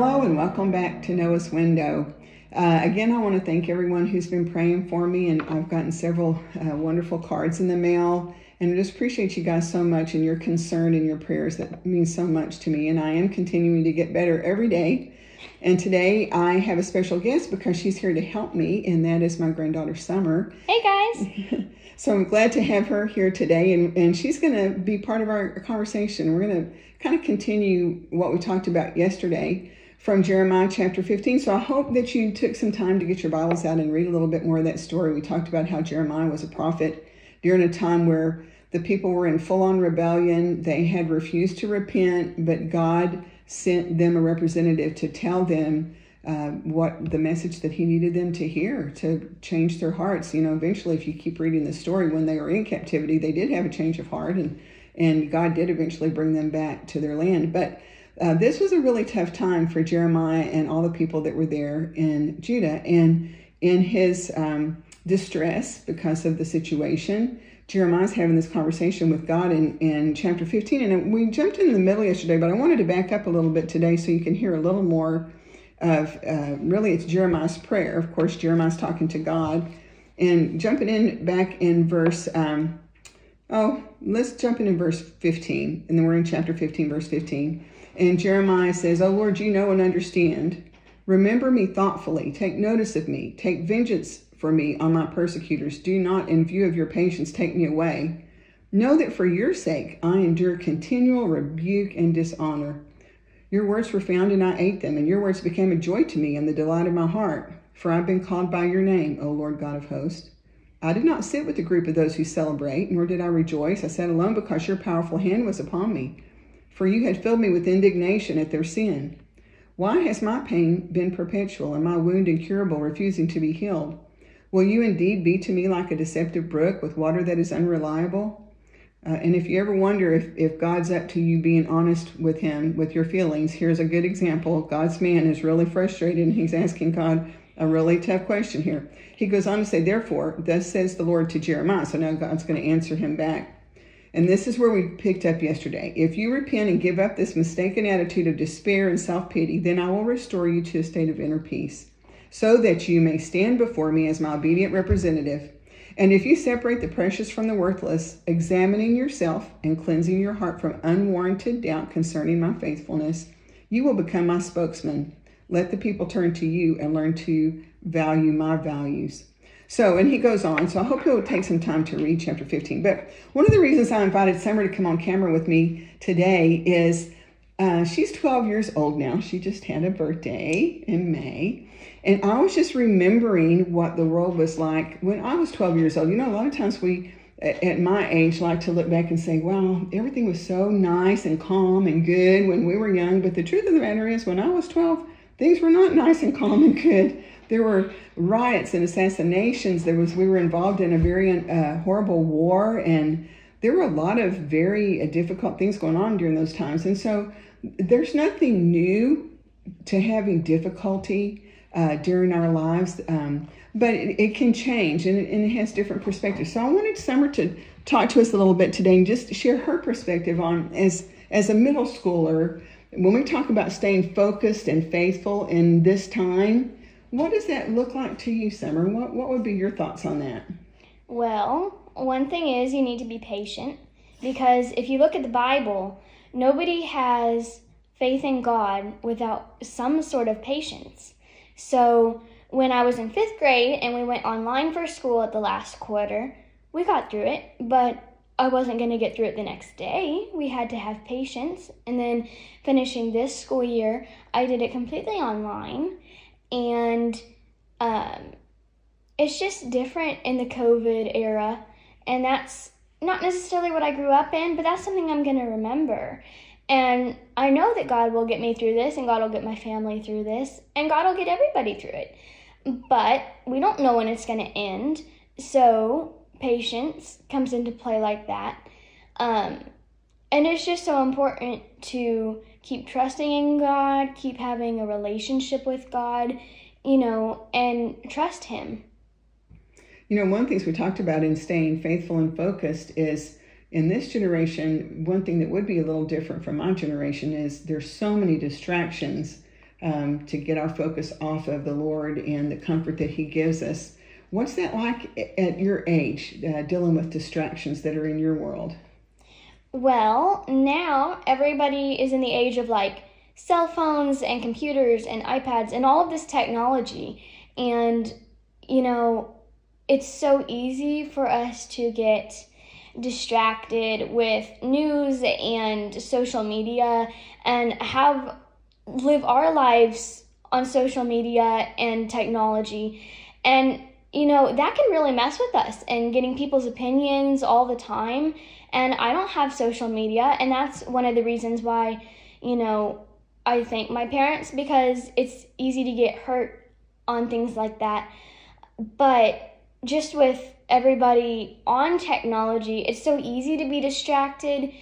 Hello and welcome back to Noah's Window. Uh, again, I want to thank everyone who's been praying for me, and I've gotten several uh, wonderful cards in the mail. And I just appreciate you guys so much and your concern and your prayers. That means so much to me. And I am continuing to get better every day. And today I have a special guest because she's here to help me, and that is my granddaughter Summer. Hey guys. so I'm glad to have her here today, and, and she's going to be part of our conversation. We're going to kind of continue what we talked about yesterday from Jeremiah chapter 15. So I hope that you took some time to get your Bibles out and read a little bit more of that story. We talked about how Jeremiah was a prophet during a time where the people were in full on rebellion. They had refused to repent, but God sent them a representative to tell them uh, what the message that he needed them to hear to change their hearts. You know, eventually, if you keep reading the story, when they were in captivity, they did have a change of heart, and and God did eventually bring them back to their land. But uh, this was a really tough time for Jeremiah and all the people that were there in Judah. And in his um, distress because of the situation, Jeremiah's having this conversation with God in, in chapter 15. And we jumped in the middle yesterday, but I wanted to back up a little bit today so you can hear a little more of uh, really it's Jeremiah's prayer. Of course, Jeremiah's talking to God. And jumping in back in verse, um, oh, let's jump in in verse 15. And then we're in chapter 15, verse 15. And Jeremiah says, Oh Lord, you know and understand. Remember me thoughtfully. Take notice of me. Take vengeance for me on my persecutors. Do not, in view of your patience, take me away. Know that for your sake I endure continual rebuke and dishonor. Your words were found and I ate them, and your words became a joy to me and the delight of my heart. For I've been called by your name, O Lord God of hosts. I did not sit with the group of those who celebrate, nor did I rejoice. I sat alone because your powerful hand was upon me for you had filled me with indignation at their sin. Why has my pain been perpetual and my wound incurable, refusing to be healed? Will you indeed be to me like a deceptive brook with water that is unreliable? Uh, and if you ever wonder if, if God's up to you being honest with Him, with your feelings, here's a good example. God's man is really frustrated and he's asking God a really tough question here. He goes on to say, Therefore, thus says the Lord to Jeremiah. So now God's going to answer him back. And this is where we picked up yesterday. If you repent and give up this mistaken attitude of despair and self pity, then I will restore you to a state of inner peace, so that you may stand before me as my obedient representative. And if you separate the precious from the worthless, examining yourself and cleansing your heart from unwarranted doubt concerning my faithfulness, you will become my spokesman. Let the people turn to you and learn to value my values. So, and he goes on. So I hope you'll take some time to read chapter 15. But one of the reasons I invited Summer to come on camera with me today is uh, she's 12 years old now. She just had a birthday in May. And I was just remembering what the world was like when I was 12 years old. You know, a lot of times we, at my age, like to look back and say, wow, everything was so nice and calm and good when we were young. But the truth of the matter is, when I was 12, things were not nice and calm and good. There were riots and assassinations. There was we were involved in a very uh, horrible war, and there were a lot of very uh, difficult things going on during those times. And so, there's nothing new to having difficulty uh, during our lives, um, but it, it, can change and it, and it has different perspectives. So I wanted Summer to talk to us a little bit today and just share her perspective on as as a middle schooler when we talk about staying focused and faithful in this time what does that look like to you, Summer? What, what would be your thoughts on that? Well, one thing is you need to be patient because if you look at the Bible, nobody has faith in God without some sort of patience. So when I was in fifth grade and we went online for school at the last quarter, we got through it, but I wasn't going to get through it the next day. We had to have patience. And then finishing this school year, I did it completely online and um, it's just different in the COVID era, and that's not necessarily what I grew up in, but that's something I'm going to remember. And I know that God will get me through this, and God will get my family through this, and God will get everybody through it. But we don't know when it's going to end, so patience comes into play like that. Um, and it's just so important to keep trusting in God, keep having a relationship with God, you know, and trust Him. You know, one of the things we talked about in staying faithful and focused is in this generation, one thing that would be a little different from my generation is there's so many distractions um, to get our focus off of the Lord and the comfort that He gives us. What's that like at your age, uh, dealing with distractions that are in your world? Well, now everybody is in the age of like cell phones and computers and iPads and all of this technology. And, you know, it's so easy for us to get distracted with news and social media and have live our lives on social media and technology. And, you know, that can really mess with us and getting people's opinions all the time. And I don't have social media, and that's one of the reasons why, you know, I thank my parents because it's easy to get hurt on things like that. But just with everybody on technology, it's so easy to be distracted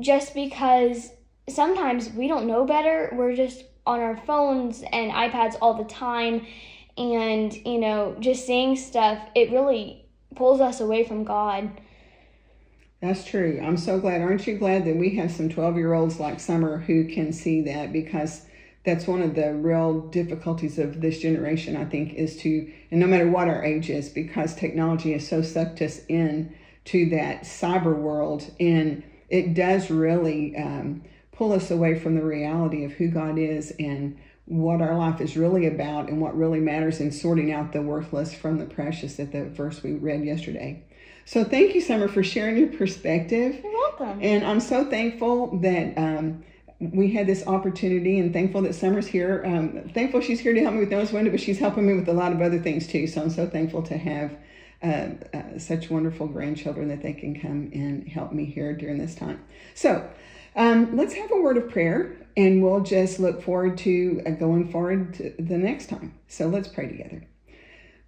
just because sometimes we don't know better. We're just on our phones and iPads all the time. And, you know, just seeing stuff, it really pulls us away from God. That's true. I'm so glad. Aren't you glad that we have some 12 year olds like Summer who can see that? Because that's one of the real difficulties of this generation, I think, is to, and no matter what our age is, because technology has so sucked us in to that cyber world, and it does really um, pull us away from the reality of who God is and what our life is really about and what really matters in sorting out the worthless from the precious at the verse we read yesterday. So thank you, Summer, for sharing your perspective. You're welcome. And I'm so thankful that um, we had this opportunity and thankful that Summer's here. Um, thankful she's here to help me with Noah's Window, but she's helping me with a lot of other things too. So I'm so thankful to have uh, uh, such wonderful grandchildren that they can come and help me here during this time. So um, let's have a word of prayer and we'll just look forward to uh, going forward to the next time. So let's pray together.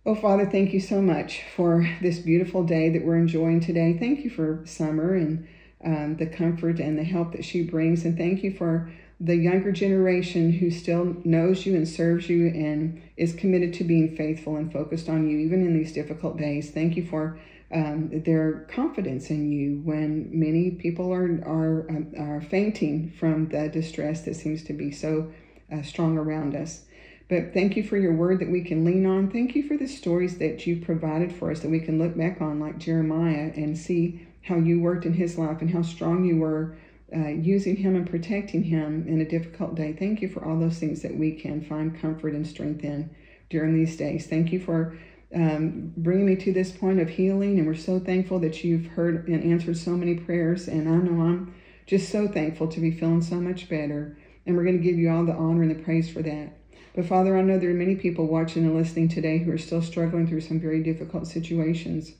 Oh, Father, thank you so much for this beautiful day that we're enjoying today. Thank you for Summer and um, the comfort and the help that she brings. And thank you for the younger generation who still knows you and serves you and is committed to being faithful and focused on you, even in these difficult days. Thank you for um, their confidence in you when many people are are um, are fainting from the distress that seems to be so uh, strong around us. But thank you for your word that we can lean on. Thank you for the stories that you've provided for us that we can look back on, like Jeremiah, and see how you worked in his life and how strong you were uh, using him and protecting him in a difficult day. Thank you for all those things that we can find comfort and strength in during these days. Thank you for um, bringing me to this point of healing. And we're so thankful that you've heard and answered so many prayers. And I know I'm just so thankful to be feeling so much better. And we're going to give you all the honor and the praise for that. But Father, I know there are many people watching and listening today who are still struggling through some very difficult situations.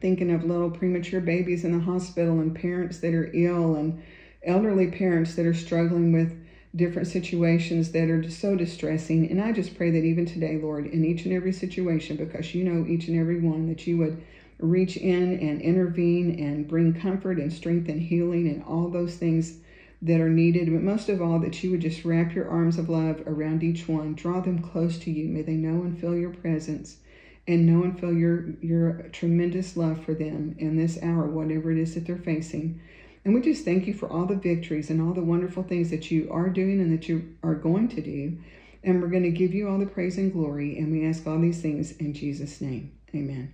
Thinking of little premature babies in the hospital and parents that are ill and elderly parents that are struggling with different situations that are so distressing. And I just pray that even today, Lord, in each and every situation, because you know each and every one, that you would reach in and intervene and bring comfort and strength and healing and all those things that are needed. But most of all, that you would just wrap your arms of love around each one, draw them close to you. May they know and feel your presence and know and feel your, your tremendous love for them in this hour, whatever it is that they're facing. And we just thank you for all the victories and all the wonderful things that you are doing and that you are going to do. And we're going to give you all the praise and glory. And we ask all these things in Jesus' name. Amen.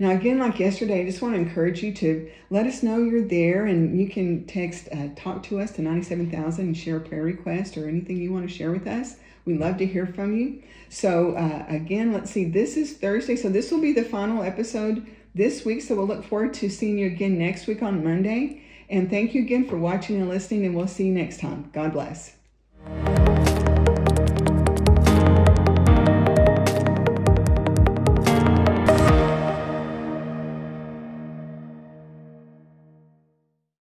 Now, again, like yesterday, I just want to encourage you to let us know you're there, and you can text uh, talk to us to 97000 and share a prayer request or anything you want to share with us. We'd love to hear from you. So, uh, again, let's see, this is Thursday, so this will be the final episode this week. So, we'll look forward to seeing you again next week on Monday. And thank you again for watching and listening, and we'll see you next time. God bless.